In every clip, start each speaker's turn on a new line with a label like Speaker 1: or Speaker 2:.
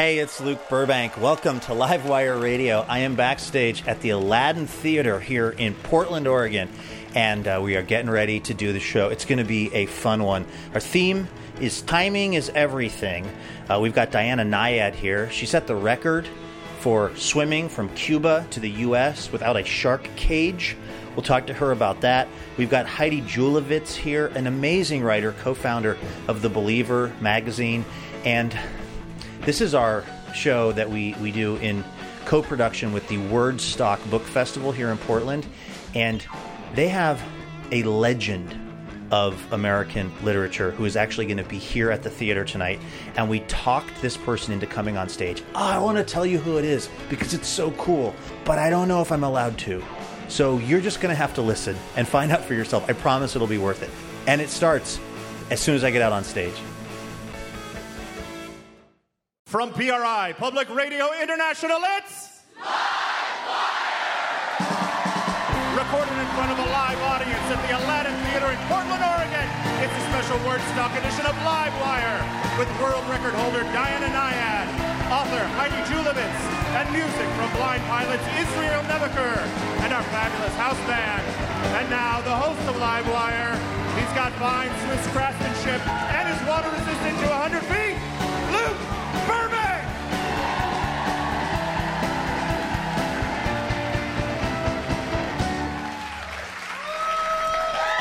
Speaker 1: Hey, it's Luke Burbank. Welcome to Livewire Radio. I am backstage at the Aladdin Theater here in Portland, Oregon, and uh, we are getting ready to do the show. It's going to be a fun one. Our theme is timing is everything. Uh, we've got Diana Nyad here. She set the record for swimming from Cuba to the U.S. without a shark cage. We'll talk to her about that. We've got Heidi Julavits here, an amazing writer, co founder of The Believer magazine. And this is our show that we, we do in co production with the Wordstock Book Festival here in Portland. And they have a legend of American literature who is actually going to be here at the theater tonight. And we talked this person into coming on stage. Oh, I want to tell you who it is because it's so cool, but I don't know if I'm allowed to. So you're just going to have to listen and find out for yourself. I promise it'll be worth it. And it starts as soon as I get out on stage.
Speaker 2: From PRI, Public Radio International, it's Live. Recorded in front of a live audience at the Aladdin Theater in Portland, Oregon. It's a special Wordstock edition of Livewire with world record holder Diana Nyad, author Heidi Julavits, and music from Blind Pilots Israel Nebeker and our fabulous house band. And now the host of Livewire. He's got fine Swiss craftsmanship and is water resistant to 100 feet.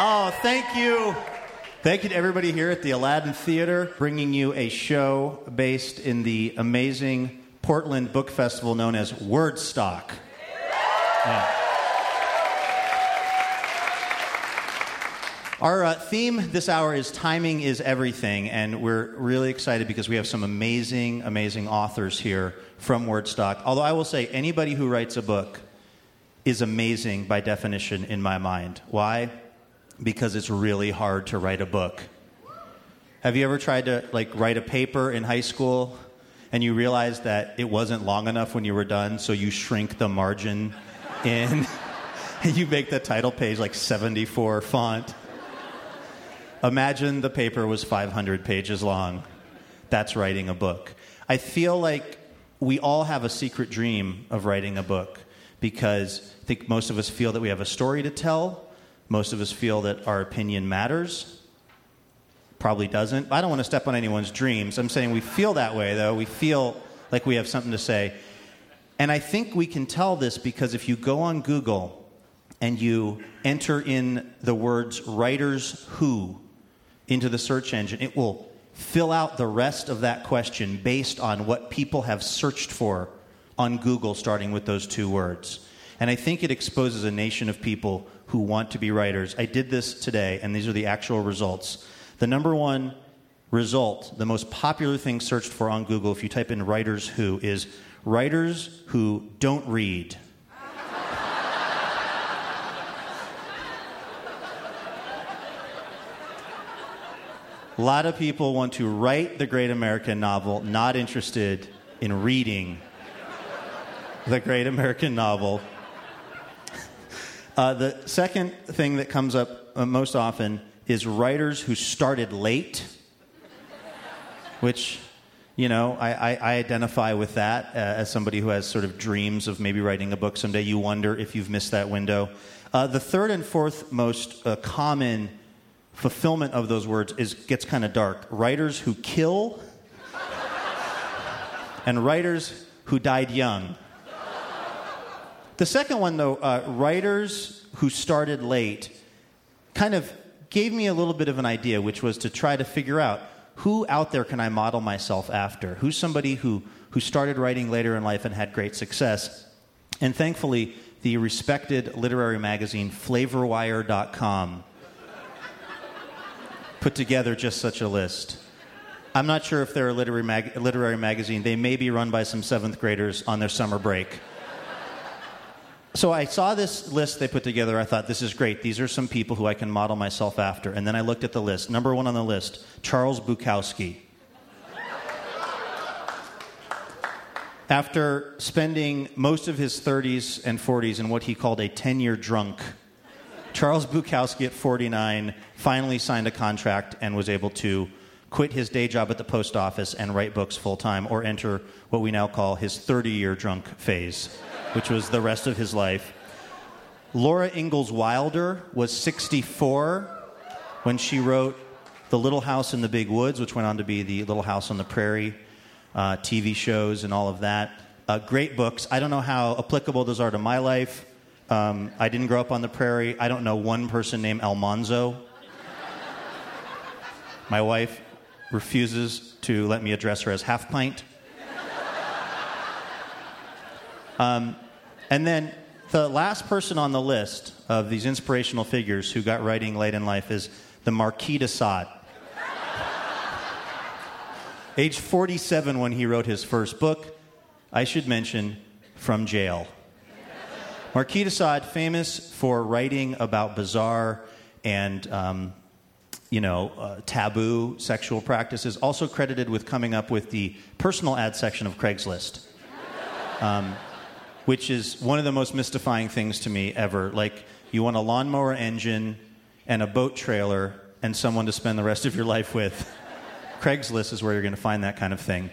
Speaker 1: Oh, thank you. Thank you to everybody here at the Aladdin Theater, bringing you a show based in the amazing Portland Book Festival known as Wordstock. Yeah. Our uh, theme this hour is Timing is Everything, and we're really excited because we have some amazing, amazing authors here from Wordstock. Although I will say, anybody who writes a book is amazing by definition in my mind. Why? Because it's really hard to write a book. Have you ever tried to like write a paper in high school and you realized that it wasn't long enough when you were done, so you shrink the margin in and you make the title page like 74 font? Imagine the paper was 500 pages long. That's writing a book. I feel like we all have a secret dream of writing a book because I think most of us feel that we have a story to tell. Most of us feel that our opinion matters. Probably doesn't. I don't want to step on anyone's dreams. I'm saying we feel that way, though. We feel like we have something to say. And I think we can tell this because if you go on Google and you enter in the words writers who into the search engine, it will fill out the rest of that question based on what people have searched for on Google, starting with those two words. And I think it exposes a nation of people who want to be writers. I did this today, and these are the actual results. The number one result, the most popular thing searched for on Google, if you type in writers who, is writers who don't read. A lot of people want to write the great American novel, not interested in reading the great American novel. Uh, the second thing that comes up uh, most often is writers who started late, which, you know, I, I, I identify with that uh, as somebody who has sort of dreams of maybe writing a book someday. You wonder if you've missed that window. Uh, the third and fourth most uh, common fulfillment of those words is gets kind of dark. Writers who kill and writers who died young. The second one, though, uh, writers who started late, kind of gave me a little bit of an idea, which was to try to figure out who out there can I model myself after? Who's somebody who, who started writing later in life and had great success? And thankfully, the respected literary magazine flavorwire.com put together just such a list. I'm not sure if they're a literary, mag- literary magazine. They may be run by some seventh graders on their summer break. So I saw this list they put together. I thought, this is great. These are some people who I can model myself after. And then I looked at the list. Number one on the list Charles Bukowski. After spending most of his 30s and 40s in what he called a 10 year drunk, Charles Bukowski at 49 finally signed a contract and was able to quit his day job at the post office and write books full time, or enter what we now call his 30 year drunk phase, which was the rest of his life. Laura Ingalls Wilder was 64 when she wrote The Little House in the Big Woods, which went on to be the Little House on the Prairie uh, TV shows and all of that. Uh, great books. I don't know how applicable those are to my life. Um, I didn't grow up on the prairie. I don't know one person named Almanzo. My wife refuses to let me address her as half pint. Um, and then the last person on the list of these inspirational figures who got writing late in life is the Marquis de Sade. Age 47 when he wrote his first book, I should mention, From Jail. Marquis de Sade, famous for writing about bizarre and um, you know, uh, taboo sexual practices, also credited with coming up with the personal ad section of Craigslist, um, which is one of the most mystifying things to me ever. Like, you want a lawnmower engine and a boat trailer and someone to spend the rest of your life with. Craigslist is where you're going to find that kind of thing.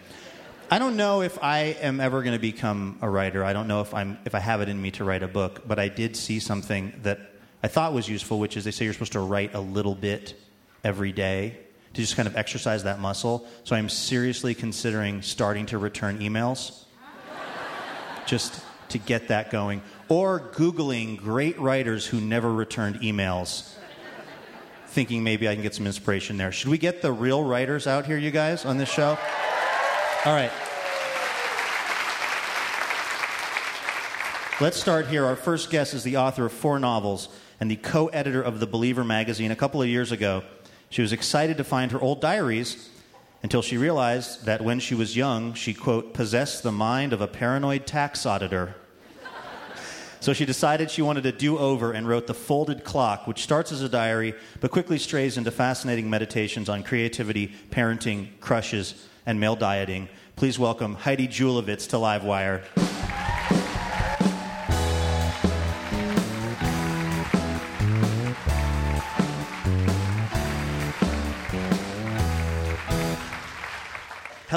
Speaker 1: I don't know if I am ever going to become a writer. I don't know if, I'm, if I have it in me to write a book, but I did see something that I thought was useful, which is they say you're supposed to write a little bit every day to just kind of exercise that muscle. So I'm seriously considering starting to return emails just to get that going. Or Googling great writers who never returned emails, thinking maybe I can get some inspiration there. Should we get the real writers out here, you guys, on this show? All right. Let's start here. Our first guest is the author of four novels and the co editor of The Believer magazine. A couple of years ago, she was excited to find her old diaries until she realized that when she was young, she, quote, possessed the mind of a paranoid tax auditor. So she decided she wanted a do over and wrote The Folded Clock, which starts as a diary but quickly strays into fascinating meditations on creativity, parenting, crushes, and male dieting. Please welcome Heidi Julavits to Livewire.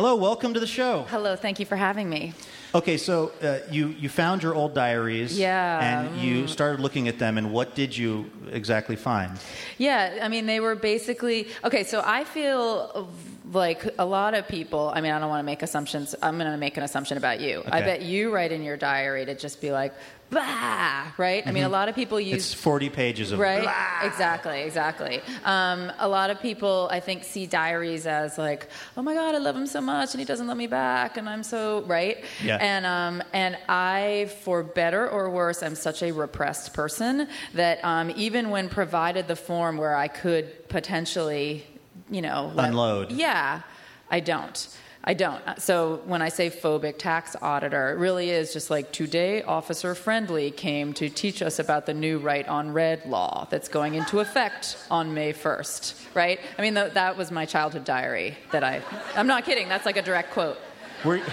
Speaker 1: Hello, welcome to the show.
Speaker 3: Hello, thank you for having me.
Speaker 1: Okay, so uh, you, you found your old diaries.
Speaker 3: Yeah.
Speaker 1: And you started looking at them, and what did you exactly find?
Speaker 3: Yeah, I mean, they were basically. Okay, so I feel like a lot of people, I mean, I don't want to make assumptions. I'm going to make an assumption about you. I bet you write in your diary to just be like, blah, right? I mean, a lot of people use.
Speaker 1: It's 40 pages of
Speaker 3: Right?
Speaker 1: blah.
Speaker 3: Exactly, exactly. Um, a lot of people, I think, see diaries as like, oh my God, I love him so much and he doesn't love me back and I'm so, right?
Speaker 1: Yeah.
Speaker 3: And, um, and I, for better or worse, I'm such a repressed person that um, even when provided the form where I could potentially, you know, let-
Speaker 1: Unload.
Speaker 3: Yeah, I don't. I don't. Uh, so when I say phobic tax auditor, it really is just like today, Officer Friendly came to teach us about the new right on red law that's going into effect on May 1st, right? I mean, th- that was my childhood diary that I, I'm not kidding, that's like a direct quote.
Speaker 1: Were,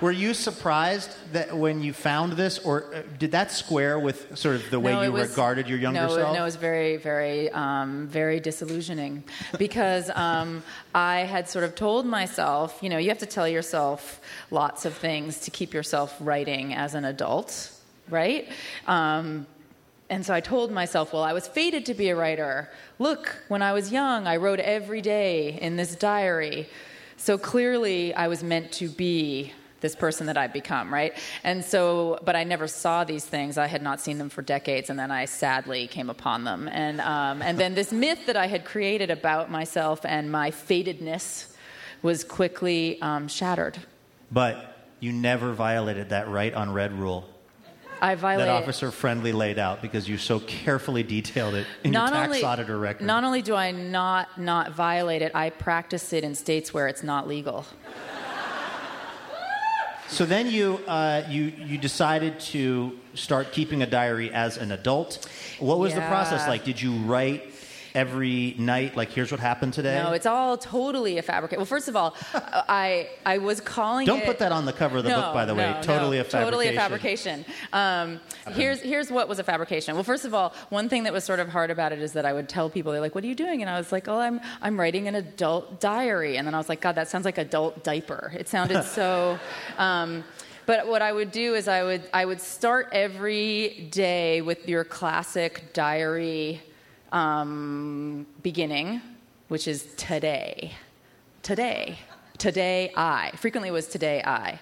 Speaker 1: were you surprised that when you found this, or uh, did that square with sort of the way
Speaker 3: No,
Speaker 1: you
Speaker 3: was-
Speaker 1: regarded your younger
Speaker 3: no,
Speaker 1: self?
Speaker 3: No, it was very, very, um, very disillusioning because um, I had sort of told myself, you know, you have to tell yourself lots of things to keep yourself writing as an adult, right? Um, and so I told myself, well, I was fated to be a writer. Look, when I was young, I wrote every day in this diary. So clearly, I was meant to be this person that I've become, right? And so, but I never saw these things. I had not seen them for decades, and then I sadly came upon them. And, um, and then this myth that I had created about myself and my fatedness was quickly um, shattered.
Speaker 1: but you never violated that right on red rule
Speaker 3: I violated. that.
Speaker 1: Officer Friendly laid out because you so carefully detailed it in
Speaker 3: not
Speaker 1: your tax
Speaker 3: only,
Speaker 1: auditor record.
Speaker 3: Not only do I not not violate it, I practice it in states where it's not legal.
Speaker 1: So then you, uh, you, you decided to start keeping a diary as an adult. What was the process like? Did you write every night? Like, here's what happened today?
Speaker 3: No, it's all totally a fabrication. Well, first of all, I I was calling
Speaker 1: Don't
Speaker 3: it,
Speaker 1: put that on the cover of the
Speaker 3: no,
Speaker 1: book, by the way. totally
Speaker 3: no,
Speaker 1: a fabrication.
Speaker 3: Totally a fabrication. Um, here's here's what was a fabrication. Well, first of all, one thing that was sort of hard about it is that I would tell people they're like, "What are you doing?" And I was like, "Oh, I'm I'm writing an adult diary." And then I was like, "God, that sounds like adult diaper." It sounded so. Um, but what I would do is I would I would start every day with your classic diary um, beginning, which is today, today, today I. Frequently was today I.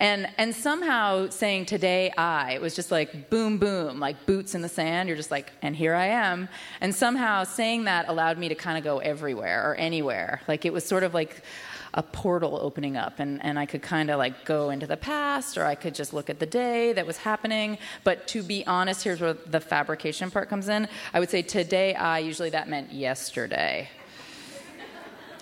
Speaker 3: And, and somehow saying today I, it was just like boom, boom, like boots in the sand. You're just like, and here I am. And somehow saying that allowed me to kind of go everywhere or anywhere. Like it was sort of like a portal opening up and, and I could kind of like go into the past or I could just look at the day that was happening. But to be honest, here's where the fabrication part comes in. I would say today I, usually that meant yesterday.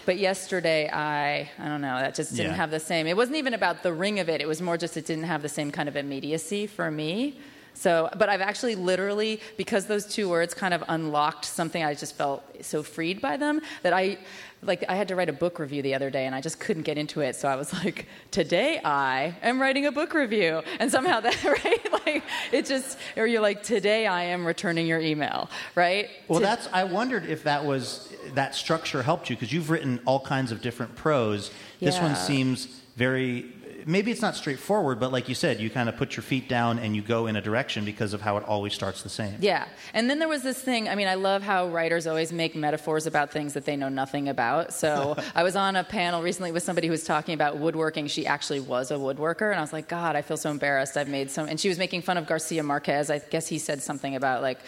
Speaker 3: But yesterday, I, I don't know, that just didn't
Speaker 1: Yeah.
Speaker 3: have the same. It wasn't even about the ring of it. It was more just it didn't have the same kind of immediacy for me. So, but I've actually literally, because those two words kind of unlocked something, I just felt so freed by them that I, like, I had to write a book review the other day and I just couldn't get into it. So I was like, today I am writing a book review. And somehow that, right? Like, it just, or you're like, today I am returning your email, right?
Speaker 1: Well,
Speaker 3: To-
Speaker 1: that's. I wondered if that was that structure helped you because you've written all kinds of different prose. This one seems very. Maybe it's not straightforward, but like you said, you kind of put your feet down and you go in a direction because of how it always starts the same.
Speaker 3: Yeah. And then there was this thing. I mean, I love how writers always make metaphors about things that they know nothing about. So I was on a panel recently with somebody who was talking about woodworking. She actually was a woodworker. And I was like, God, I feel so embarrassed. I've made some. And she was making fun of Garcia Marquez. I guess he said something about like,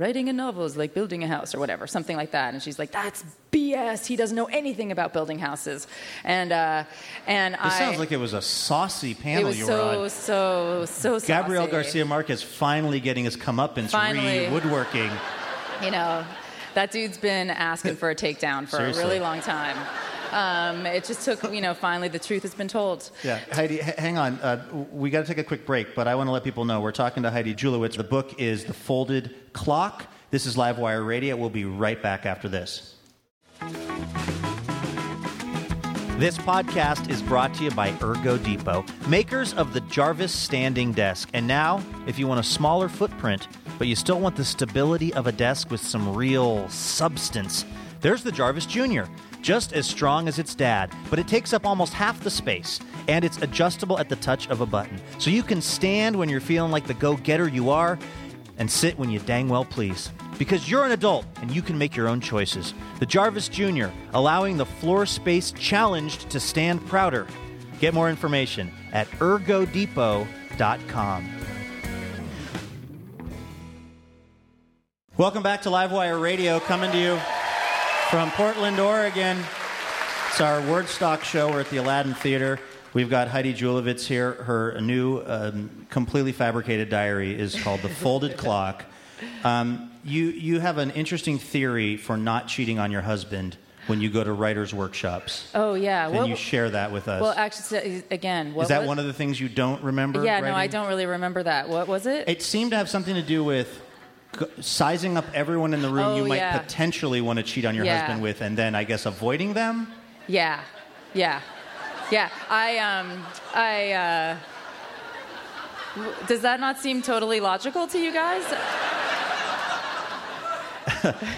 Speaker 3: writing a novel is like building a house or whatever, something like that. And she's like, that's BS. He doesn't know anything about building houses. And, uh, and
Speaker 1: This
Speaker 3: I.
Speaker 1: sounds like it was a saucy panel
Speaker 3: it was
Speaker 1: you
Speaker 3: so,
Speaker 1: were on.
Speaker 3: so, so, so
Speaker 1: Gabriel Garcia Marquez finally getting his comeuppance
Speaker 3: Finally.
Speaker 1: re woodworking.
Speaker 3: You know, that dude's been asking for a takedown for
Speaker 1: Seriously.
Speaker 3: a really long time. Um, it just took, you know, finally the truth has been told.
Speaker 1: Yeah, Heidi, h- hang on. Uh, we got to take a quick break, but I want to let people know we're talking to Heidi Julavits. The book is The Folded Clock. This is Livewire Radio. We'll be right back after this. This podcast is brought to you by Ergo Depot, makers of the Jarvis Standing Desk. And now, if you want a smaller footprint, but you still want the stability of a desk with some real substance, there's the Jarvis Jr., just as strong as its dad, but it takes up almost half the space, and it's adjustable at the touch of a button. So you can stand when you're feeling like the go getter you are, and sit when you dang well please. Because you're an adult and you can make your own choices. The Jarvis Jr., allowing the floor space challenged to stand prouder. Get more information at ergodepot.com. Welcome back to Livewire Radio, coming to you from Portland, Oregon. It's our Wordstock show. We're at the Aladdin Theater. We've got Heidi Julavits here. Her new, um, completely fabricated diary is called The Folded Clock. Um, you, you have an interesting theory for not cheating on your husband when you go to writers' workshops.
Speaker 3: Oh, yeah.
Speaker 1: Can
Speaker 3: Well-
Speaker 1: you share that with us?
Speaker 3: Well, actually, again, what
Speaker 1: is that
Speaker 3: was-
Speaker 1: one of the things you don't remember?
Speaker 3: Yeah, no, I don't really remember that. What was it?
Speaker 1: It seemed to have something to do with sizing up everyone in the room
Speaker 3: Oh,
Speaker 1: you might
Speaker 3: yeah.
Speaker 1: potentially want to cheat on your
Speaker 3: Yeah.
Speaker 1: husband with, and then I guess avoiding them.
Speaker 3: Yeah, yeah, yeah. I um, I. Uh, does that not seem totally logical to you guys?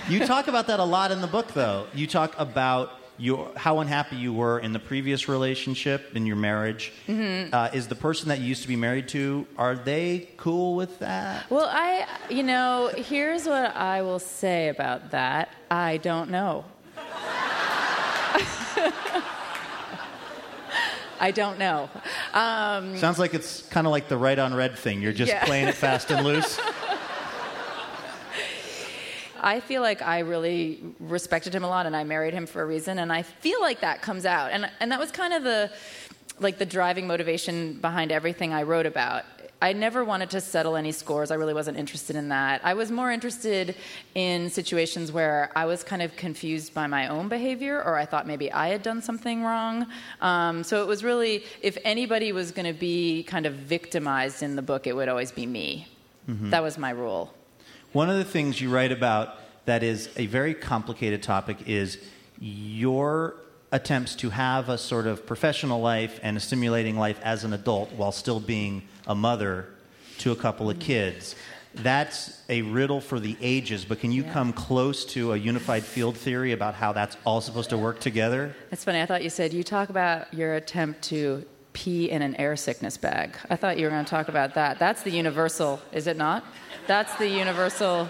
Speaker 1: You talk about that a lot in the book, though. You talk about your, how unhappy you were in the previous relationship, in your marriage.
Speaker 3: Mm-hmm.
Speaker 1: Uh, is the person that you used to be married to, are they cool with that?
Speaker 3: Well, I, you know, here's what I will say about that. I don't know. I don't know. Um,
Speaker 1: Sounds like it's kind of like the right on red thing. You're just
Speaker 3: Yeah.
Speaker 1: playing it fast and loose.
Speaker 3: I feel like I really respected him a lot, and I married him for a reason, and I feel like that comes out, and and that was kind of the like the driving motivation behind everything I wrote about. I never wanted to settle any scores. I really wasn't interested in that. I was more interested in situations where I was kind of confused by my own behavior, or I thought maybe I had done something wrong. Um, so it was really, if anybody was going to be kind of victimized in the book, it would always be me. That was my rule.
Speaker 1: One of the things you write about that is a very complicated topic is your attempts to have a sort of professional life and a stimulating life as an adult while still being a mother to a couple of kids. That's a riddle for the ages, but can you
Speaker 3: Yeah.
Speaker 1: come close to a unified field theory about how that's all supposed to work together?
Speaker 3: That's funny. I thought you said you talk about your attempt to pee in an air sickness bag. I thought you were going to talk about that. That's the universal, is it not? That's the universal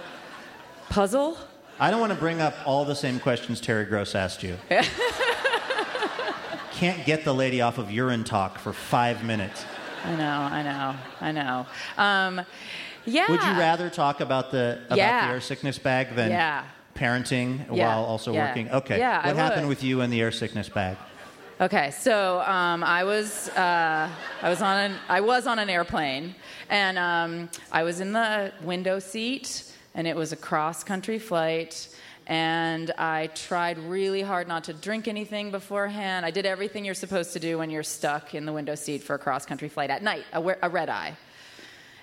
Speaker 3: puzzle.
Speaker 1: I don't want to bring up all the same questions Terry Gross asked you. Can't get the lady off of urine talk for five minutes.
Speaker 3: I know, I know, I know. Um, yeah.
Speaker 1: Would you rather talk about the about
Speaker 3: Yeah.
Speaker 1: the air sickness bag than
Speaker 3: Yeah.
Speaker 1: parenting
Speaker 3: Yeah.
Speaker 1: while also working? Okay.
Speaker 3: Yeah, I
Speaker 1: what happened
Speaker 3: would.
Speaker 1: with you and the air sickness bag?
Speaker 3: Okay, so um, I was uh, I was on an I was on an airplane, and um, I was in the window seat, and it was a cross country flight. And I tried really hard not to drink anything beforehand. I did everything you're supposed to do when you're stuck in the window seat for a cross country flight at night, a, a red eye.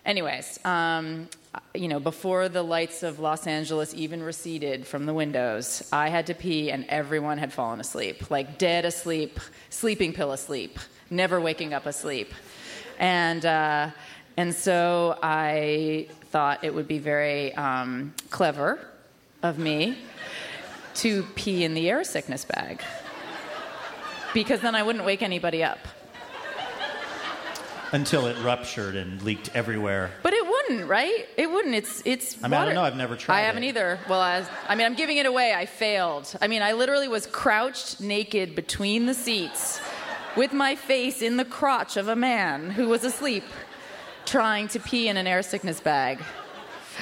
Speaker 3: Anyways, um, you know, before the lights of Los Angeles even receded from the windows, I had to pee, and everyone had fallen asleep, like dead asleep, sleeping pill asleep, never waking up asleep, and uh, and so I thought it would be very um, clever of me to pee in the air sickness bag, because then I wouldn't wake anybody up.
Speaker 1: Until it ruptured and leaked everywhere.
Speaker 3: But it wouldn't, right? It wouldn't. It's it's.
Speaker 1: I mean, I don't know. I've never tried
Speaker 3: I haven't
Speaker 1: it.
Speaker 3: either. Well, I, I mean, I'm giving it away. I failed. I mean, I literally was crouched naked between the seats, with my face in the crotch of a man who was asleep, trying to pee in an air sickness bag.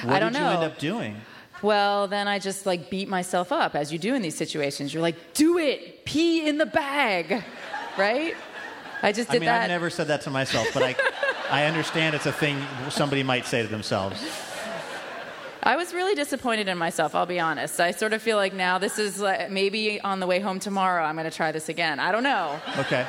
Speaker 1: What
Speaker 3: I don't
Speaker 1: did
Speaker 3: know.
Speaker 1: you end up doing?
Speaker 3: Well, then I just like beat myself up as you do in these situations. You're like, do it, pee in the bag, right? I just
Speaker 1: I
Speaker 3: did
Speaker 1: mean,
Speaker 3: that.
Speaker 1: I've never said that to myself, but I, I understand it's a thing somebody might say to themselves.
Speaker 3: I was really disappointed in myself, I'll be honest. I sort of feel like now this is like, maybe on the way home tomorrow I'm going to try this again. I don't know.
Speaker 1: Okay.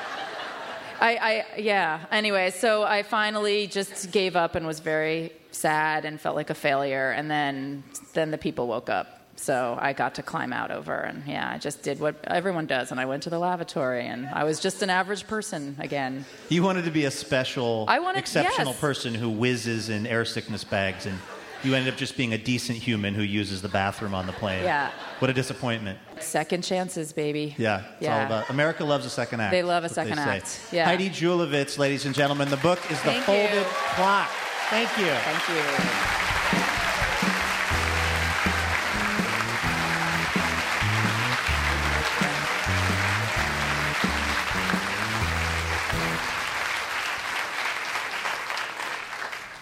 Speaker 3: I, I yeah. Anyway, so I finally just gave up and was very sad and felt like a failure and then then the people woke up. So I got to climb out over and yeah, I just did what everyone does and I went to the lavatory and I was just an average person again.
Speaker 1: You wanted to be a special,
Speaker 3: I wanted-
Speaker 1: exceptional
Speaker 3: yes.
Speaker 1: person who whizzes in air sickness bags, and you ended up just being a decent human who uses the bathroom on the plane.
Speaker 3: Yeah.
Speaker 1: What a disappointment.
Speaker 3: Second chances, baby.
Speaker 1: Yeah, it's
Speaker 3: Yeah.
Speaker 1: all about America loves a second act.
Speaker 3: They love a second act. Yeah.
Speaker 1: Heidi Julavits, ladies and gentlemen. The book is The
Speaker 3: Thank
Speaker 1: Folded
Speaker 3: you.
Speaker 1: Clock. Thank you.
Speaker 3: Thank you.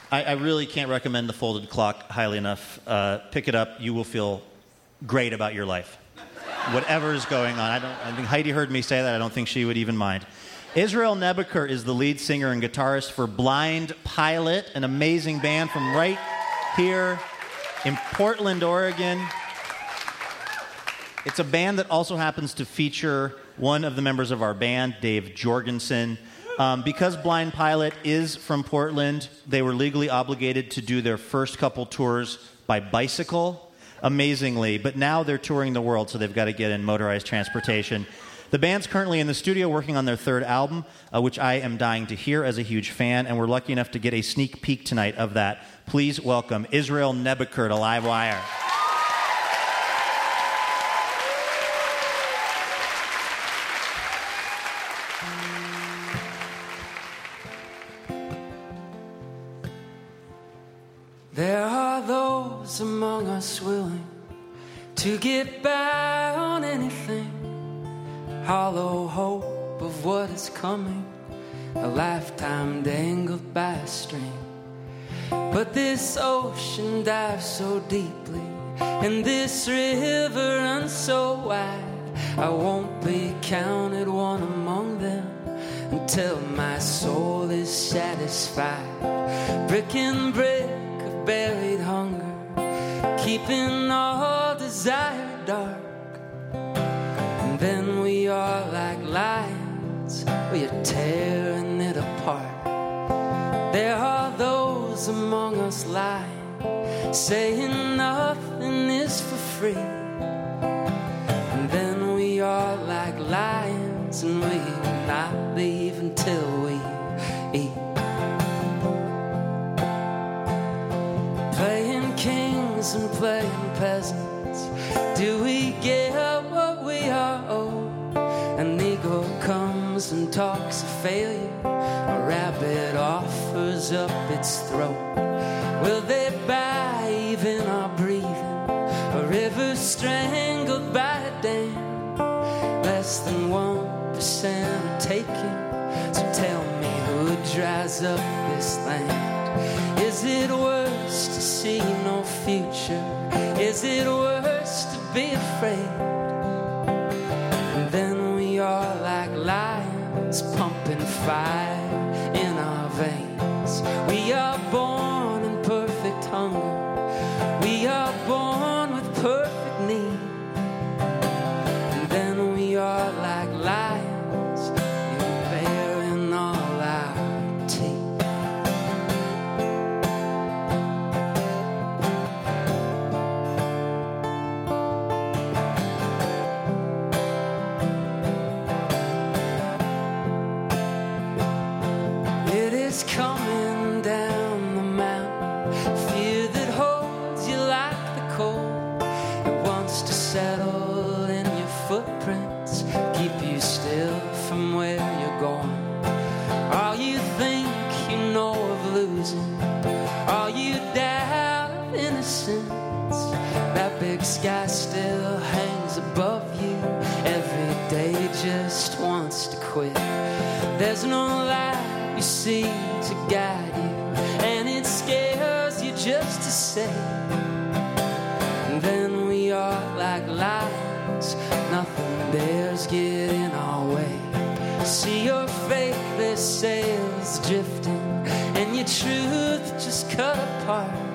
Speaker 1: I, I really can't recommend The Folded Clock highly enough. Uh, pick it up. You will feel great about your life. Whatever is going on. I, don't, I think Heidi heard me say that. I don't think she would even mind. Israel Nebeker is the lead singer and guitarist for Blind Pilot, an amazing band from right here in Portland, Oregon. It's a band that also happens to feature one of the members of our band, Dave Jorgensen. Um, because Blind Pilot is from Portland, they were legally obligated to do their first couple tours by bicycle, amazingly. But now they're touring the world, so they've got to get in motorized transportation. The band's currently in the studio working on their third album, uh, which I am dying to hear as a huge fan, and we're lucky enough to get a sneak peek tonight of that. Please welcome Israel Nebeker to Livewire.
Speaker 4: To get by on anything. Hollow hope of what is coming, a lifetime dangled by a string. But this ocean dives so deeply, and this river runs so wide. I won't be counted one among them until my soul is satisfied. Brick and brick of buried hunger, keeping all desire dark. And then we are like lions, we are tearing it apart. There are those among us lying, saying nothing is for free. And then we are like lions, and we will not leave until we talks of failure, a rabbit offers up its throat. Will they buy even our breathing? A river strangled by a dam. Less than one percent are taken. So tell me who dries up this land? Is it worse to see no future? Is it worse to be afraid? Fire in our veins. We are sky still hangs above you. Every day just wants to quit. There's no light you see to guide you, and it scares you just to say. Then we are like lions, nothing dares get in our way. See your faithless sails drifting, and your truth just cut apart.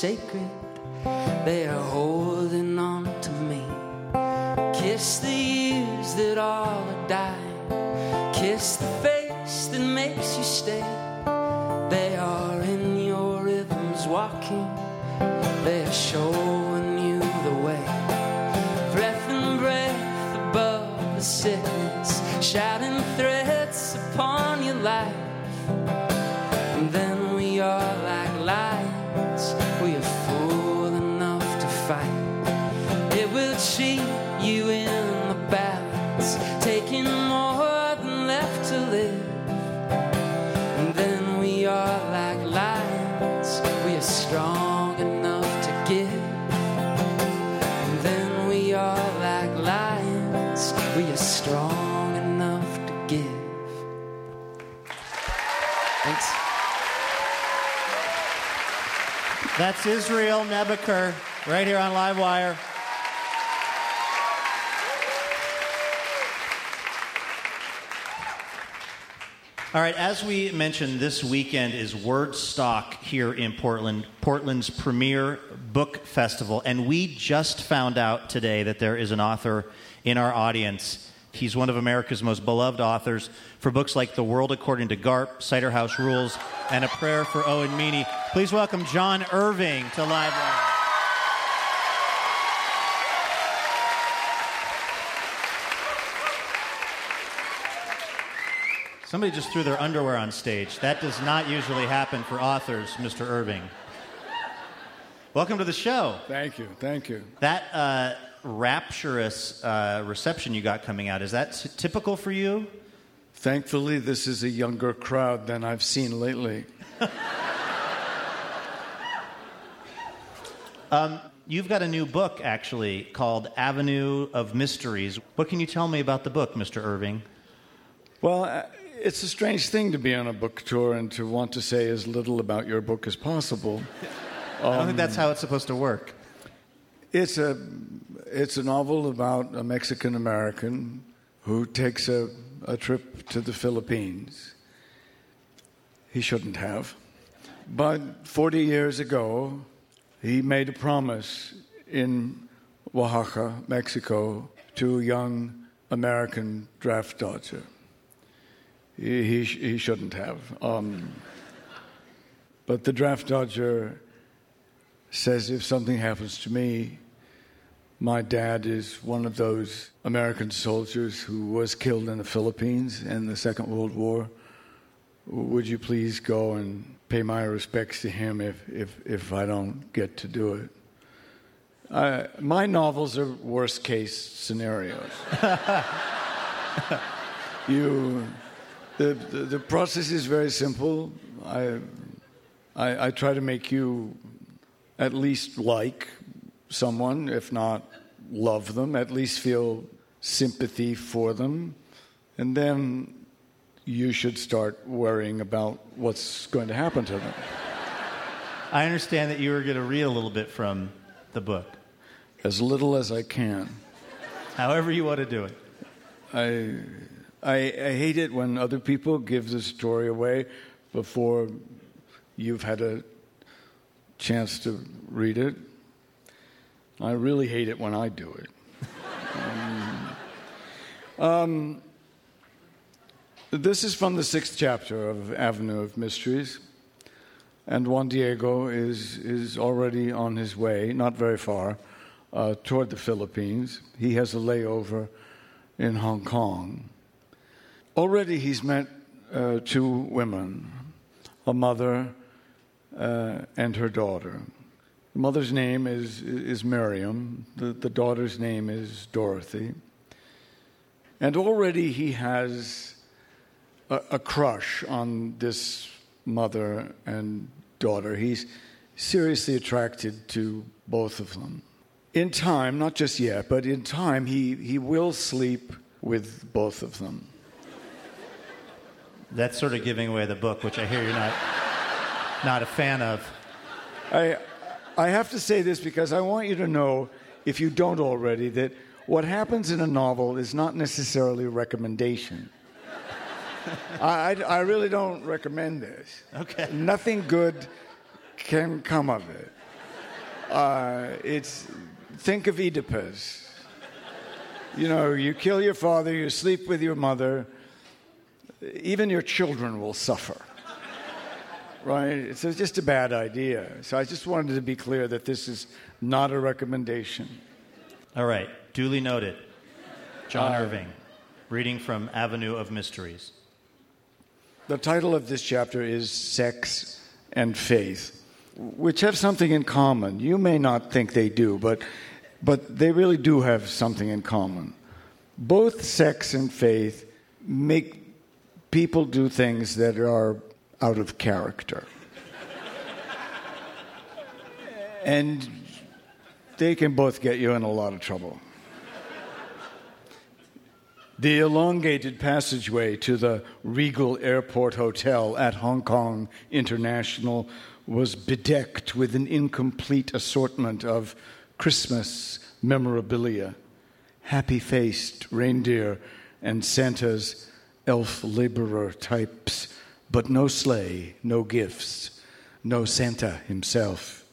Speaker 4: Sacred.
Speaker 1: That's Israel Nebeker right here on Livewire. All right, as we mentioned, this weekend is Wordstock here in Portland, Portland's premier book festival. And we just found out today that there is an author in our audience. He's one of America's most beloved authors for books like The World According to Garp, Cider House Rules, and A Prayer for Owen Meany. Please welcome John Irving to Live Livewire. Somebody just threw their underwear on stage. That does not usually happen for authors, Mr. Irving. Welcome to the show.
Speaker 5: Thank you, thank you.
Speaker 1: That uh, rapturous uh, reception you got coming out, is that t- typical for you?
Speaker 5: Thankfully, this is a younger crowd than I've seen lately.
Speaker 1: Um, you've got a new book, actually, called Avenue of Mysteries. What can you tell me about the book, Mr. Irving?
Speaker 5: Well, uh, it's a strange thing to be on a book tour and to want to say as little about your book as possible.
Speaker 1: I don't think that's how it's supposed to work.
Speaker 5: It's a, it's a novel about a Mexican American who takes a, a trip to the Philippines. He shouldn't have. But 40 years ago, he made a promise in Oaxaca, Mexico, to a young American draft dodger. He, he, he shouldn't have. Um, but the draft dodger says if something happens to me, my dad is one of those American soldiers who was killed in the Philippines in the Second World War. Would you please go and pay my respects to him if, if, if I don't get to do it? My novels are worst case scenarios. you, the, the, the, process is very simple. I, I, I try to make you at least like someone, if not love them, at least feel sympathy for them. And then you should start worrying about what's going to happen to them.
Speaker 1: I understand that you were going to read a little bit from the book.
Speaker 5: As little as I can.
Speaker 1: However, you want to do it.
Speaker 5: I, I, I hate it when other people give the story away before you've had a chance to read it. I really hate it when I do it. um, um, this is from the sixth chapter of Avenue of Mysteries. And Juan Diego is, is already on his way, not very far, uh, toward the Philippines. He has a layover in Hong Kong. Already he's met uh, two women, a mother uh, and her daughter. The mother's name is, is Miriam, the, the daughter's name is Dorothy. And already he has a, a crush on this mother and daughter. He's seriously attracted to both of them. In time, not just yet, but in time, he, he will sleep with both of them.
Speaker 1: That's sort of giving away the book, which I hear you're not, not a fan of.
Speaker 5: I, I have to say this because I want you to know, if you don't already, that what happens in a novel is not necessarily a recommendation. I, I, I, really don't recommend this.
Speaker 1: Okay.
Speaker 5: Nothing good can come of it. Uh, it's think of Oedipus. You know, you kill your father, you sleep with your mother, even your children will suffer right? It's just a bad idea. So I just wanted to be clear that this is not a recommendation.
Speaker 1: All right, duly noted. John uh, Irving, reading from Avenue of Mysteries.
Speaker 5: The title of this chapter is Sex and Faith, which have something in common. You may not think they do, but, but they really do have something in common. Both sex and faith make people do things that are out of character. and they can both get you in a lot of trouble. The elongated passageway to the Regal Airport Hotel at Hong Kong International was bedecked with an incomplete assortment of Christmas memorabilia, happy faced reindeer, and Santa's elf laborer types but no sleigh, no gifts, no Santa himself.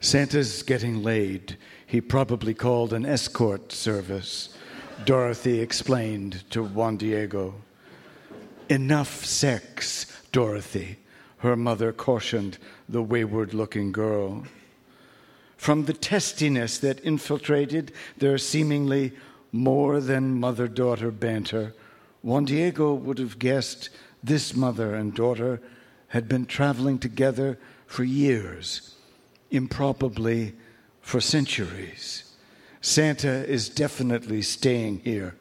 Speaker 5: Santa's getting laid. He probably called an escort service, Dorothy explained to Juan Diego. Enough sex, Dorothy, her mother cautioned the wayward looking girl. From the testiness that infiltrated their seemingly more than mother daughter banter, Juan Diego would have guessed this mother and daughter had been traveling together for years, improbably for centuries. Santa is definitely staying here.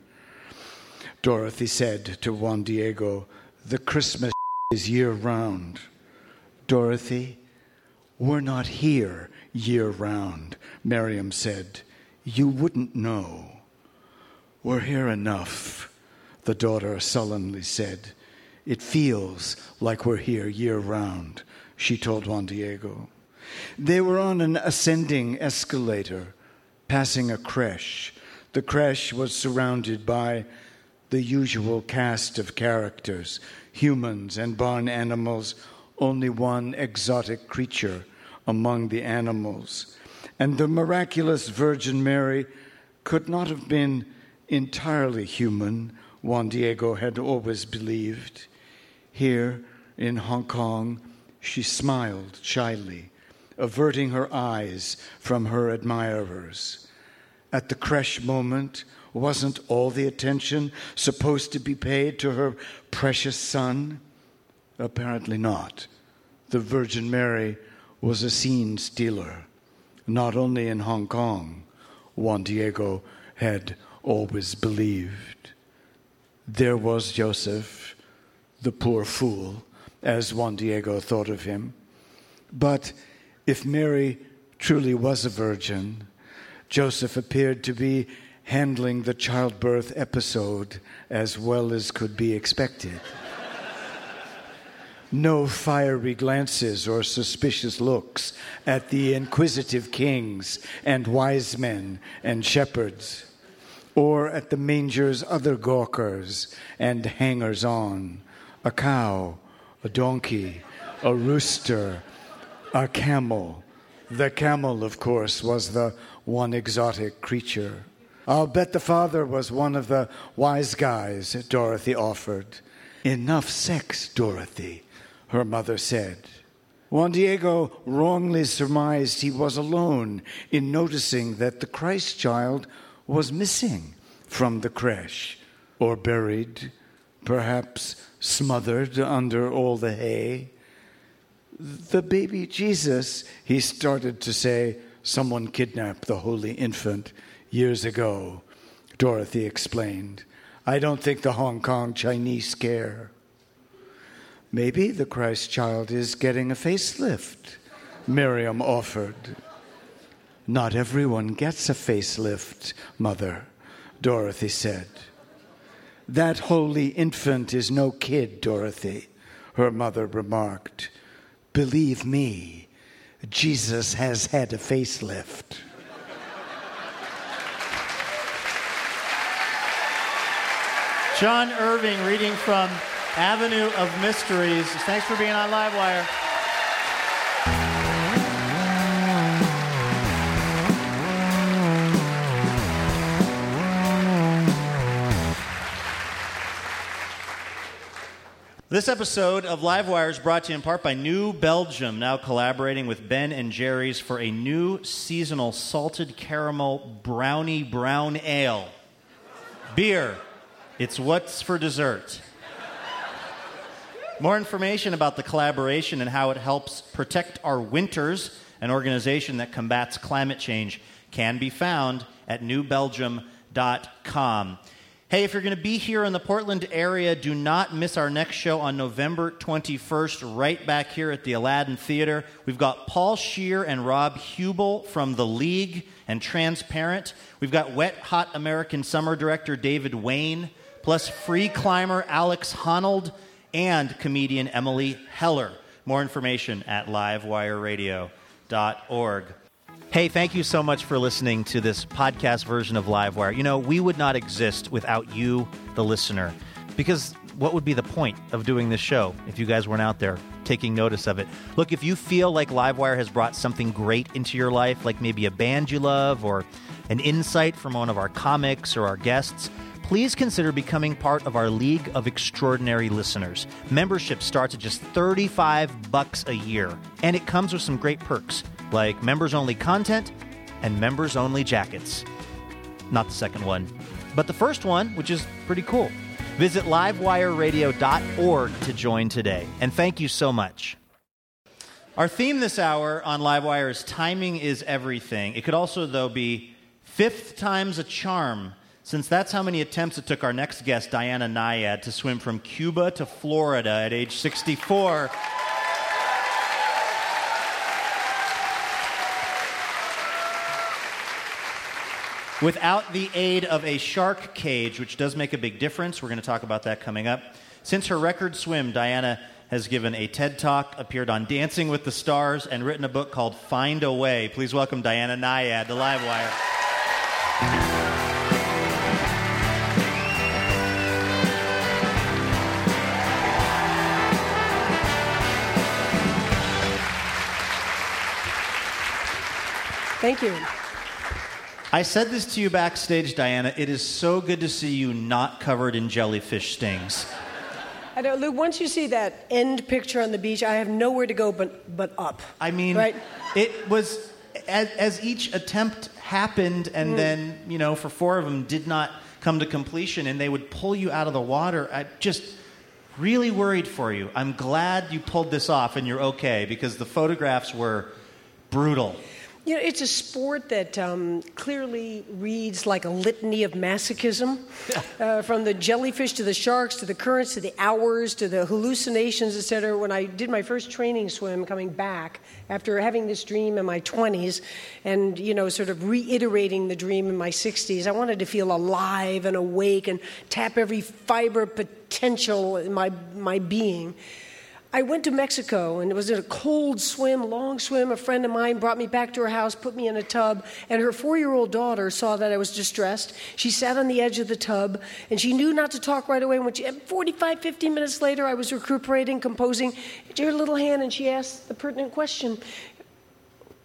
Speaker 5: Dorothy said to Juan Diego, The Christmas is year round. Dorothy, We're not here year round, Miriam said. You wouldn't know. We're here enough, the daughter sullenly said. It feels like we're here year round, she told Juan Diego. They were on an ascending escalator, passing a creche. The creche was surrounded by the usual cast of characters humans and barn animals, only one exotic creature among the animals. And the miraculous Virgin Mary could not have been entirely human, Juan Diego had always believed. Here in Hong Kong, she smiled shyly, averting her eyes from her admirers. At the creche moment, wasn't all the attention supposed to be paid to her precious son? Apparently not. The Virgin Mary was a scene stealer, not only in Hong Kong, Juan Diego had always believed. There was Joseph, the poor fool, as Juan Diego thought of him. But if Mary truly was a virgin, Joseph appeared to be handling the childbirth episode as well as could be expected. no fiery glances or suspicious looks at the inquisitive kings and wise men and shepherds, or at the manger's other gawkers and hangers on a cow, a donkey, a rooster, a camel. The camel, of course, was the one exotic creature. I'll bet the father was one of the wise guys, Dorothy offered. Enough sex, Dorothy, her mother said. Juan Diego wrongly surmised he was alone in noticing that the Christ child was missing from the creche, or buried, perhaps smothered under all the hay. The baby Jesus, he started to say, someone kidnapped the holy infant years ago, Dorothy explained. I don't think the Hong Kong Chinese care. Maybe the Christ child is getting a facelift, Miriam offered. Not everyone gets a facelift, Mother, Dorothy said. That holy infant is no kid, Dorothy, her mother remarked. Believe me, Jesus has had a facelift.
Speaker 1: John Irving reading from Avenue of Mysteries. Thanks for being on Livewire. This episode of Livewire is brought to you in part by New Belgium, now collaborating with Ben and Jerry's for a new seasonal salted caramel brownie brown ale. Beer it's what's for dessert. More information about the collaboration and how it helps protect our winters, an organization that combats climate change, can be found at newbelgium.com. Hey, if you're going to be here in the Portland area, do not miss our next show on November 21st, right back here at the Aladdin Theater. We've got Paul Scheer and Rob Huebel from The League and Transparent. We've got Wet Hot American Summer director David Wain, plus free climber Alex Honnold and comedian Emily Heller. More information at livewireradio.org. Hey, thank you so much for listening to this podcast version of Livewire. You know, we would not exist without you, the listener, because what would be the point of doing this show if you guys weren't out there taking notice of it? Look, if you feel like Livewire has brought something great into your life, like maybe a band you love or an insight from one of our comics or our guests, please consider becoming part of our League of Extraordinary Listeners. Membership starts at just 35 bucks a year, and it comes with some great perks like members-only content and members-only jackets. Not the second one, but the first one, which is pretty cool. Visit livewireradio.org to join today. And thank you so much. Our theme this hour on Livewire is timing is everything. It could also, though, be fifth time's a charm since that's how many attempts it took our next guest, Diana Nyad, to swim from Cuba to Florida at age 64. Without the aid of a shark cage, which does make a big difference. We're going to talk about that coming up. Since her record swim, Diana has given a TED Talk, appeared on Dancing with the Stars, and written a book called Find a Way. Please welcome Diana Nyad to Livewire.
Speaker 6: Thank you.
Speaker 1: I said this to you backstage, Diana. It is so good to see you not covered in jellyfish stings.
Speaker 6: I know, Luke, once you see that end picture on the beach, I have nowhere to go but, but up.
Speaker 1: I mean,
Speaker 6: Right.
Speaker 1: it was as, as each attempt happened, and
Speaker 6: Mm.
Speaker 1: then you know, for four of them did not come to completion, and they would pull you out of the water. I just really worried for you. I'm glad you pulled this off, and you're okay because the photographs were brutal.
Speaker 6: You know, it's a sport that um, clearly reads like a litany of masochism, uh, from the jellyfish to the sharks to the currents to the hours to the hallucinations, et cetera. When I did my first training swim coming back after having this dream in my 20s and, you know, sort of reiterating the dream in my 60s, I wanted to feel alive and awake and tap every fiber potential in my, my being. I went to Mexico and it was a cold swim, long swim. A friend of mine brought me back to her house, put me in a tub, and her four year old daughter saw that I was distressed. She sat on the edge of the tub and she knew not to talk right away. When she, 45, 50 minutes later, I was recuperating, composing. She her little hand and she asked the pertinent question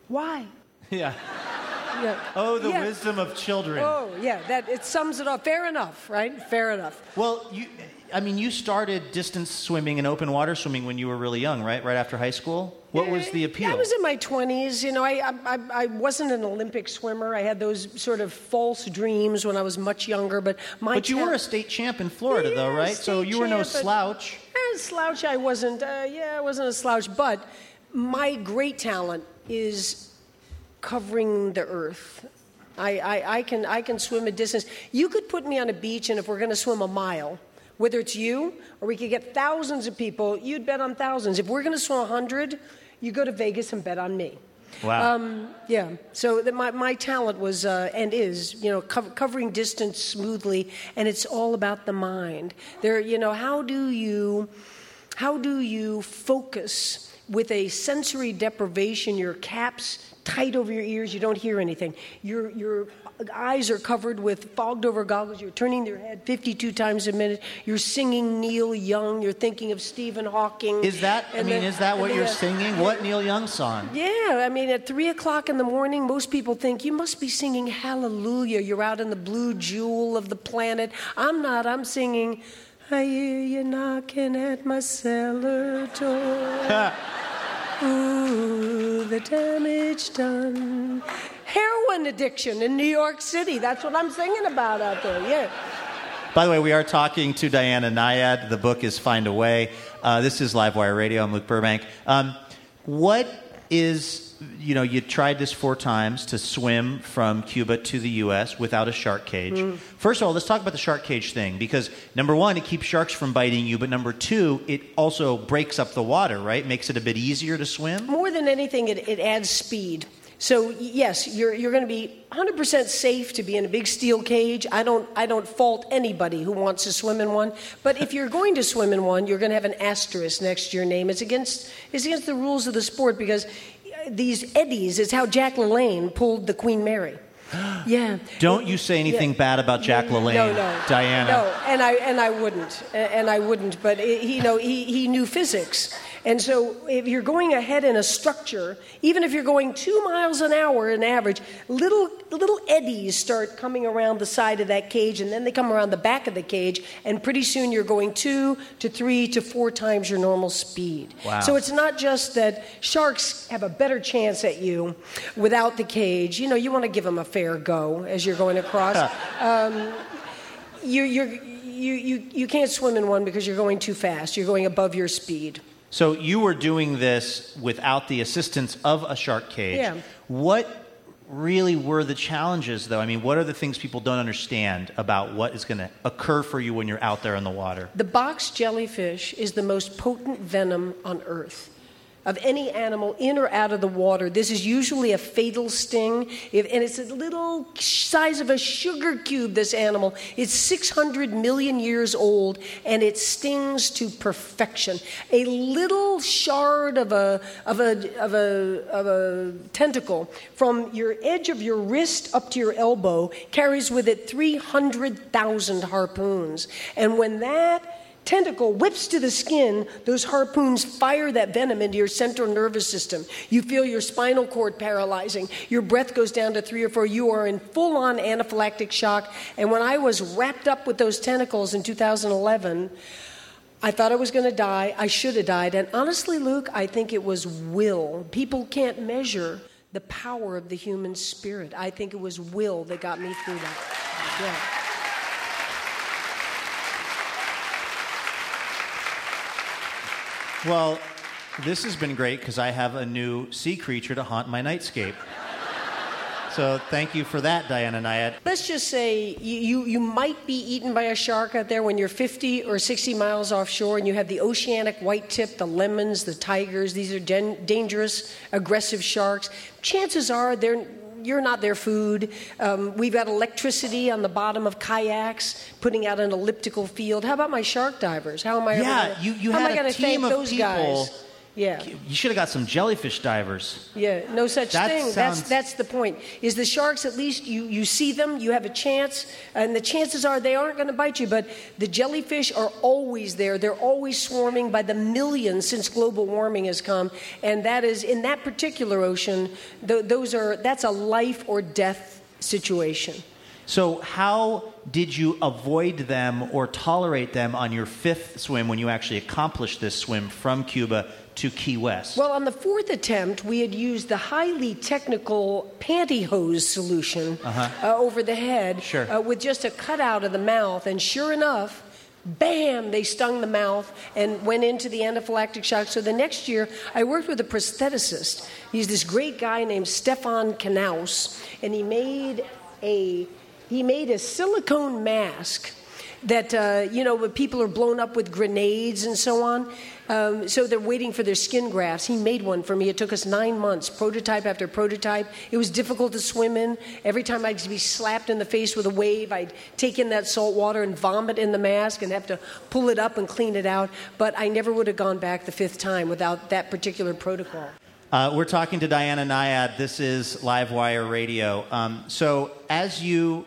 Speaker 6: Why?
Speaker 1: Yeah.
Speaker 6: Yeah.
Speaker 1: Oh, the
Speaker 6: Yeah.
Speaker 1: wisdom of children.
Speaker 6: Oh, yeah, that, it sums it up. Fair enough, right? Fair enough.
Speaker 1: Well, you, I mean, you started distance swimming and open water swimming when you were really young, right? Right after high school. What was the appeal?
Speaker 6: I was in my 20s. You know, I, I, I wasn't an Olympic swimmer. I had those sort of false dreams when I was much younger. But my
Speaker 1: But you were a state champ in Florida, though,
Speaker 6: Yeah,
Speaker 1: right? So you were no slouch.
Speaker 6: Eh, slouch, I wasn't. Uh, yeah, I wasn't a slouch. But my great talent is covering the earth. I, I, I, can, I can swim a distance. You could put me on a beach, and if we're going to swim a mile, whether it's you or we could get thousands of people, you'd bet on thousands. If we're going to swim 100, you go to Vegas and bet on me.
Speaker 1: Wow.
Speaker 6: Um, yeah. So that my, my talent was uh, and is, you know, cov- covering distance smoothly, and it's all about the mind. There, you know, how do you, how do you focus with a sensory deprivation? Your caps tight over your ears, you don't hear anything. Your your eyes are covered with fogged over goggles. You're turning your head 52 times a minute. You're singing Neil Young. You're thinking of Stephen Hawking.
Speaker 1: is that? I
Speaker 6: And
Speaker 1: mean, is that what you're
Speaker 6: uh,
Speaker 1: singing? What Neil Young song?
Speaker 6: yeah, I mean, at three o'clock in the morning, most people think you must be singing Hallelujah. You're out in the blue jewel of the planet. I'm not. I'm singing, I hear you knocking at my cellar door. Ooh, the damage done. Heroin addiction in New York City. That's what I'm singing about out there. Yeah.
Speaker 1: By the way, we are talking to Diana Nyad. The book is Find a Way. Uh, this is Livewire Radio. I'm Luke Burbank. Um, what is, you know, you tried this four times to swim from Cuba to the U.S. without a shark cage.
Speaker 6: Mm.
Speaker 1: First of all, let's talk about the shark cage thing because number one, it keeps sharks from biting you, but number two, it also breaks up the water, right? Makes it a bit easier to swim.
Speaker 6: More than anything, it, it adds speed. So yes, you're, you're going to be 100% safe to be in a big steel cage. I don't, I don't fault anybody who wants to swim in one. But if you're going to swim in one, you're going to have an asterisk next to your name. It's against, it's against the rules of the sport because uh, these eddies is how Jack LaLanne pulled the Queen Mary. Yeah.
Speaker 1: Don't you say anything
Speaker 6: Yeah.
Speaker 1: bad about Jack LaLanne,
Speaker 6: No, no,
Speaker 1: Diana.
Speaker 6: No, and I and I wouldn't, and I wouldn't. But it, he, you know, he he knew physics, and so if you're going ahead in a structure, even if you're going two miles an hour in average, little little eddies start coming around the side of that cage, and then they come around the back of the cage, and pretty soon you're going two to three to four times your normal speed.
Speaker 1: Wow.
Speaker 6: So it's not just that sharks have a better chance at you without the cage. You know, you want to give them a fair go as you're going across. um, you, you're, you, you, you can't swim in one because you're going too fast. You're going above your speed.
Speaker 1: So you were doing this without the assistance of a shark cage.
Speaker 6: Yeah.
Speaker 1: What really were the challenges, though? I mean, what are the things people don't understand about what is going to occur for you when you're out there in the water?
Speaker 6: The box jellyfish is the most potent venom on Earth. Of any animal in or out of the water. This is usually a fatal sting, if, and it's a little size of a sugar cube, this animal. It's 600 million years old, and it stings to perfection. A little shard of a, of a, of a, of a tentacle from your edge of your wrist up to your elbow carries with it 300,000 harpoons. And when that tentacle whips to the skin, those harpoons fire that venom into your central nervous system. You feel your spinal cord paralyzing. Your breath goes down to three or four. You are in full on anaphylactic shock. And when I was wrapped up with those tentacles in 2011, I thought I was going to die. I should have died. And honestly, Luke, I think it was will. People can't measure the power of the human spirit. I think it was will that got me through that. Yeah.
Speaker 1: Well, this has been great because I have a new sea creature to haunt my nightscape. So thank you for that, Diana Nyad.
Speaker 6: Let's just say you, you, might be eaten by a shark out there when you're 50 or 60 miles offshore and you have the oceanic white tip, the lemons, the tigers. These are den- dangerous, aggressive sharks. Chances are they're you're not their food. Um, we've got electricity on the bottom of kayaks, putting out an elliptical field. How about my shark divers? How am I?
Speaker 1: Yeah,
Speaker 6: gonna,
Speaker 1: you, you had a team of
Speaker 6: those
Speaker 1: people.
Speaker 6: Guys? Yeah.
Speaker 1: You should have got some jellyfish divers.
Speaker 6: Yeah, no such
Speaker 1: That
Speaker 6: thing.
Speaker 1: sounds-
Speaker 6: That's that's the point. Is the sharks at least you you see them, you have a chance, and the chances are they aren't going to bite you. But the jellyfish are always there. They're always swarming by the millions since global warming has come, and that is in that particular ocean. Th- those are that's a life or death situation.
Speaker 1: So, how did you avoid them or tolerate them on your fifth swim when you actually accomplished this swim from Cuba to Key West?
Speaker 6: Well, on the fourth attempt, we had used the highly technical pantyhose solution uh over the head
Speaker 1: Uh-huh. Sure.
Speaker 6: uh, with just a cutout of the mouth, and sure enough, bam, they stung the mouth and went into the anaphylactic shock. So the next year, I worked with a prostheticist. He's this great guy named Stefan Knaus, and he made a he made a silicone mask that uh, you know when people are blown up with grenades and so on um, so they're waiting for their skin grafts. He made one for me. It took us nine months prototype after prototype. It was difficult to swim in. Every time i'd be slapped in the face with a wave i'd take in that salt water and vomit in the mask and have to pull it up and clean it out. But i never would have gone back the fifth time without that particular protocol.
Speaker 1: Uh, we're talking to Diana Nyad. This is Livewire Radio. Um, so, as you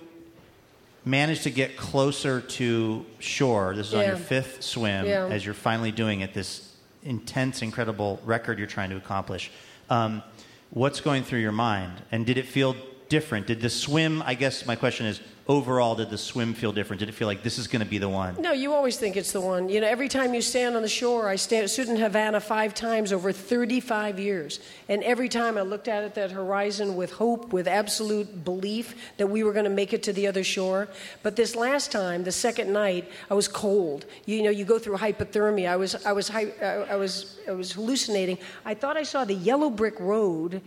Speaker 1: manage to get closer to shore, this is on your fifth swim,
Speaker 6: Yeah.
Speaker 1: as you're finally doing it, this intense, incredible record you're trying to accomplish. Um, what's going through your mind? And did it feel different? Did the swim, I guess my question is, overall, did the swim feel different? Did it feel like this is going to be the one?
Speaker 6: No, you always think it's the one. You know, every time you stand on the shore, I stand, stood in Havana five times over 35 years. And every time I looked at that horizon with hope, with absolute belief that we were going to make it to the other shore. But this last time, the second night, I was cold. You know, you go through hypothermia. I was, I was, hy- I was, I was hallucinating. I thought I saw the yellow brick road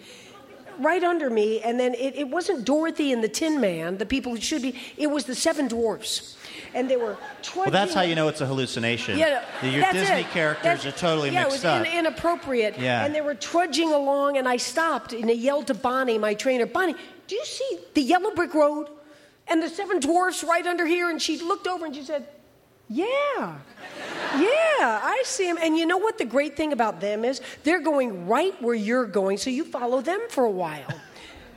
Speaker 6: right under me, and then it, it wasn't Dorothy and the Tin Man, the people who should be, it was the Seven Dwarfs. And they were
Speaker 1: Well, that's how you know it's a hallucination.
Speaker 6: yeah,
Speaker 1: Your Disney
Speaker 6: it.
Speaker 1: characters
Speaker 6: That's-
Speaker 1: are totally
Speaker 6: yeah,
Speaker 1: mixed
Speaker 6: it was in- inappropriate.
Speaker 1: Yeah.
Speaker 6: And they were trudging along, and I stopped and I yelled to Bonnie, my trainer, Bonnie, do you see the yellow brick road and the seven dwarfs right under here? And she looked over and she said, Yeah. Yeah, I see them. And you know what the great thing about them is? They're going right where you're going, so you follow them for a while.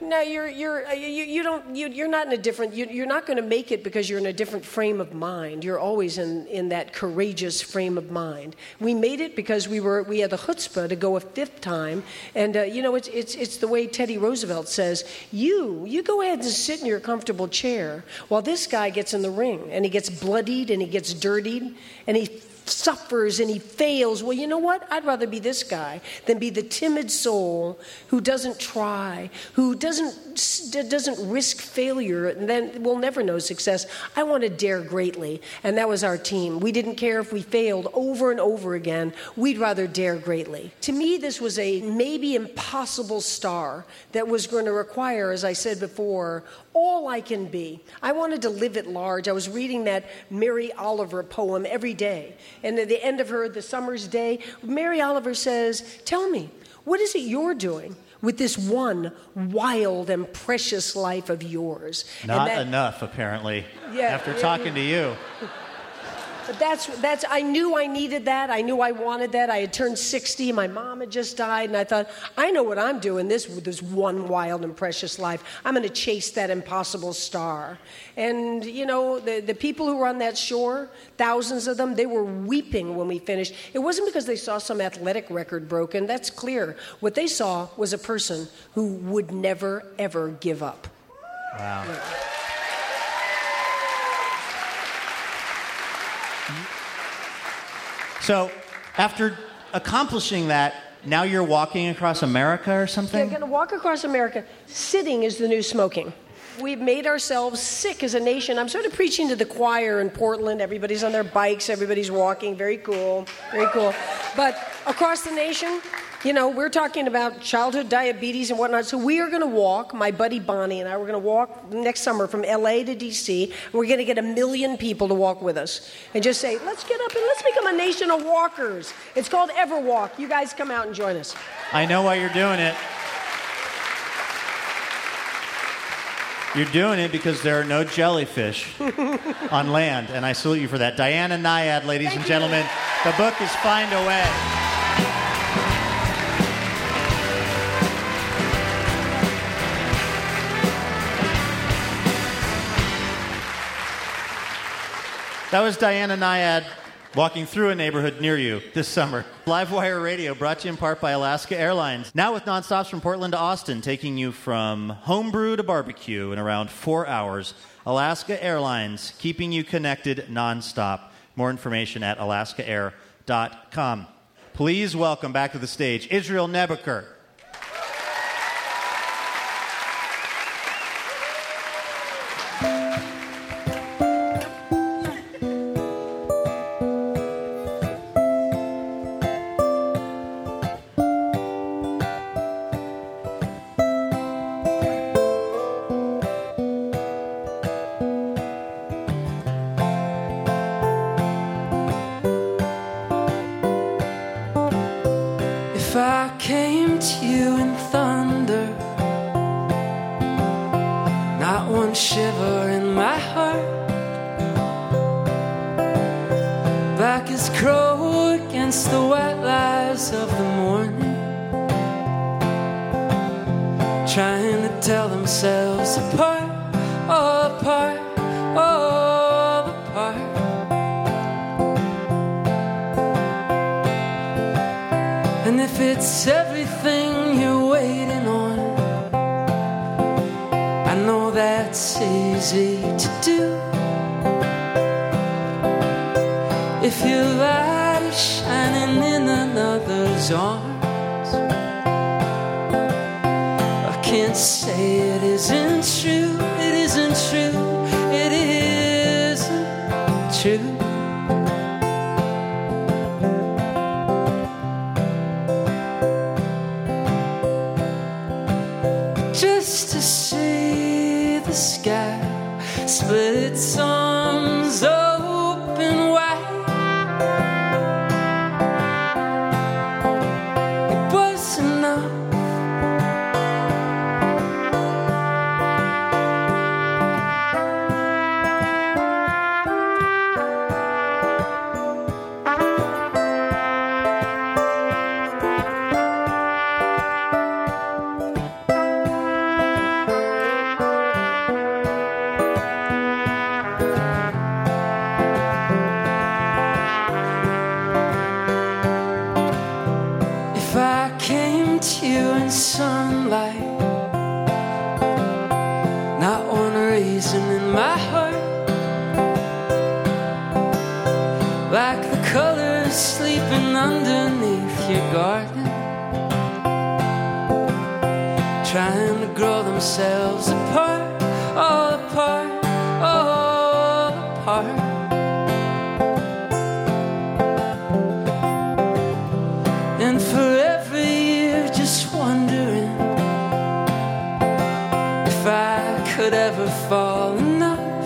Speaker 6: No, you're you're uh, you, you don't you, you're not in a different you, you're not going to make it because you're in a different frame of mind. You're always in in that courageous frame of mind. We made it because we were we had the chutzpah to go a fifth time, and uh, you know it's it's it's the way Teddy Roosevelt says. You you go ahead and sit in your comfortable chair while this guy gets in the ring and he gets bloodied and he gets dirtied and he suffers and he fails. Well, you know what? I'd rather be this guy than be the timid soul who doesn't try, who doesn't doesn't risk failure, and then will never know success. I want to dare greatly, and that was our team. We didn't care if we failed over and over again. We'd rather dare greatly. To me, this was a maybe impossible star that was going to require, as I said before, all I can be. I wanted to live at large. I was reading that Mary Oliver poem every day. And at the end of her The Summer's Day, Mary Oliver says, Tell me, what is it you're doing? With this one wild and precious life of yours.
Speaker 1: Not
Speaker 6: that-
Speaker 1: enough, apparently.
Speaker 6: Yeah,
Speaker 1: after
Speaker 6: yeah,
Speaker 1: talking
Speaker 6: yeah.
Speaker 1: to you.
Speaker 6: But that's that's I knew I needed that. I knew I wanted that. I had turned 60, my mom had just died, and I thought, I know what I'm doing this this one wild and precious life. I'm gonna chase that impossible star. And you know, the, the people who were on that shore, thousands of them, they were weeping when we finished. It wasn't because they saw some athletic record broken, that's clear. What they saw was a person who would never ever give up.
Speaker 1: Wow. So, after accomplishing that, now you're walking across America or something?
Speaker 6: They're going to walk across America. Sitting is the new smoking. We've made ourselves sick as a nation. I'm sort of preaching to the choir in Portland. Everybody's on their bikes, everybody's walking. Very cool, very cool. But across the nation, you know, we're talking about childhood diabetes and whatnot. So we are going to walk, my buddy Bonnie and I, we're going to walk next summer from LA to DC. We're going to get a million people to walk with us and just say, let's get up and let's become a nation of walkers. It's called Everwalk. You guys come out and join us.
Speaker 1: I know why you're doing it. You're doing it because there are no jellyfish on land, and I salute you for that. Diana Nyad, ladies
Speaker 6: Thank
Speaker 1: and
Speaker 6: you.
Speaker 1: gentlemen, the book is Find a Way. That was Diana Nyad walking through a neighborhood near you this summer. Livewire Radio brought to you in part by Alaska Airlines. Now with nonstops from Portland to Austin, taking you from homebrew to barbecue in around four hours. Alaska Airlines, keeping you connected nonstop. More information at alaskaair.com. Please welcome back to the stage Israel
Speaker 4: Nebeker. Arms, I can't say ever fall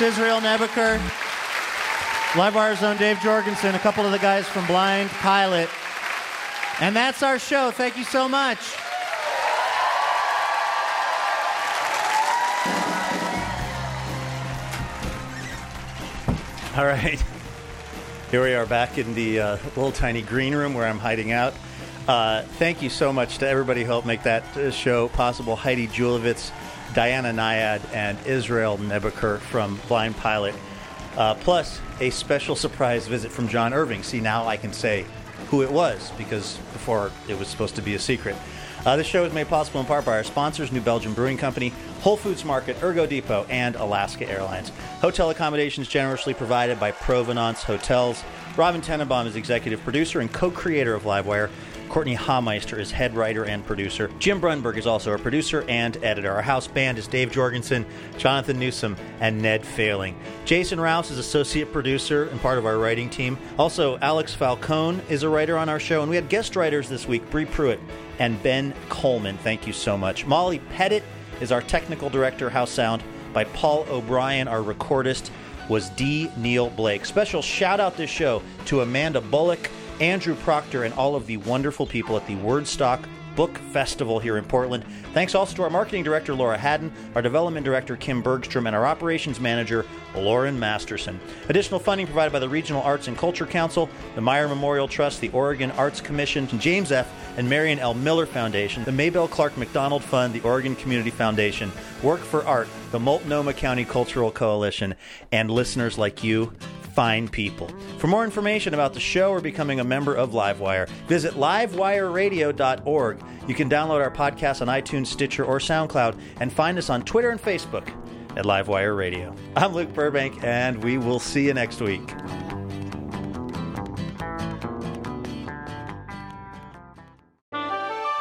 Speaker 1: Israel Nebeker, Livewire's own Dave Jorgensen, a couple of the guys from Blind Pilot. And that's our show. Thank you so much. All right. Here we are back in the uh, little tiny green room where I'm hiding out. Uh, thank you so much to everybody who helped make that uh, show possible. Heidi Julavits, Diana Nyad, and Israel Nebeker from Blind Pilot. Uh, plus, a special surprise visit from John Irving. See, now I can say who it was because before it was supposed to be a secret. Uh, this show is made possible in part by our sponsors, New Belgium Brewing Company, Whole Foods Market, Ergo Depot, and Alaska Airlines. Hotel accommodations generously provided by Provenance Hotels. Robin Tenenbaum is executive producer and co-creator of Livewire. Courtney Hameister is head writer and producer. Jim Brunberg is also a producer and editor. Our house band is Dave Jorgensen, Jonathan Newsom, and Ned Failing. Jason Rouse is associate producer and part of our writing team. Also, Alex Falcone is a writer on our show, and we had guest writers this week, Bree Pruitt and Ben Coleman. Thank you so much. Molly Pettit is our technical director. House sound by Paul O'Brien. Our recordist was D. Neil Blake. Special shout out this show to Amanda Bullock. Andrew Proctor, and all of the wonderful people at the Wordstock Book Festival here in Portland. Thanks also to our marketing director, Laura Haddon, our development director, Kim Bergstrom, and our operations manager, Lauren Masterson. Additional funding provided by the Regional Arts and Culture Council, the Meyer Memorial Trust, the Oregon Arts Commission, James F. and Marion L. Miller Foundation, the Maybelle Clark Macdonald Fund, the Oregon Community Foundation, Work for Art, the Multnomah County Cultural Coalition, and listeners like you fine people. For more information about the show or becoming a member of Livewire, visit livewireradio.org. You can download our podcast on iTunes, Stitcher, or SoundCloud, and find us on Twitter and Facebook at Livewire Radio. I'm Luke Burbank, and we will see you next week.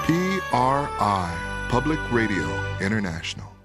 Speaker 7: PRI, Public Radio International.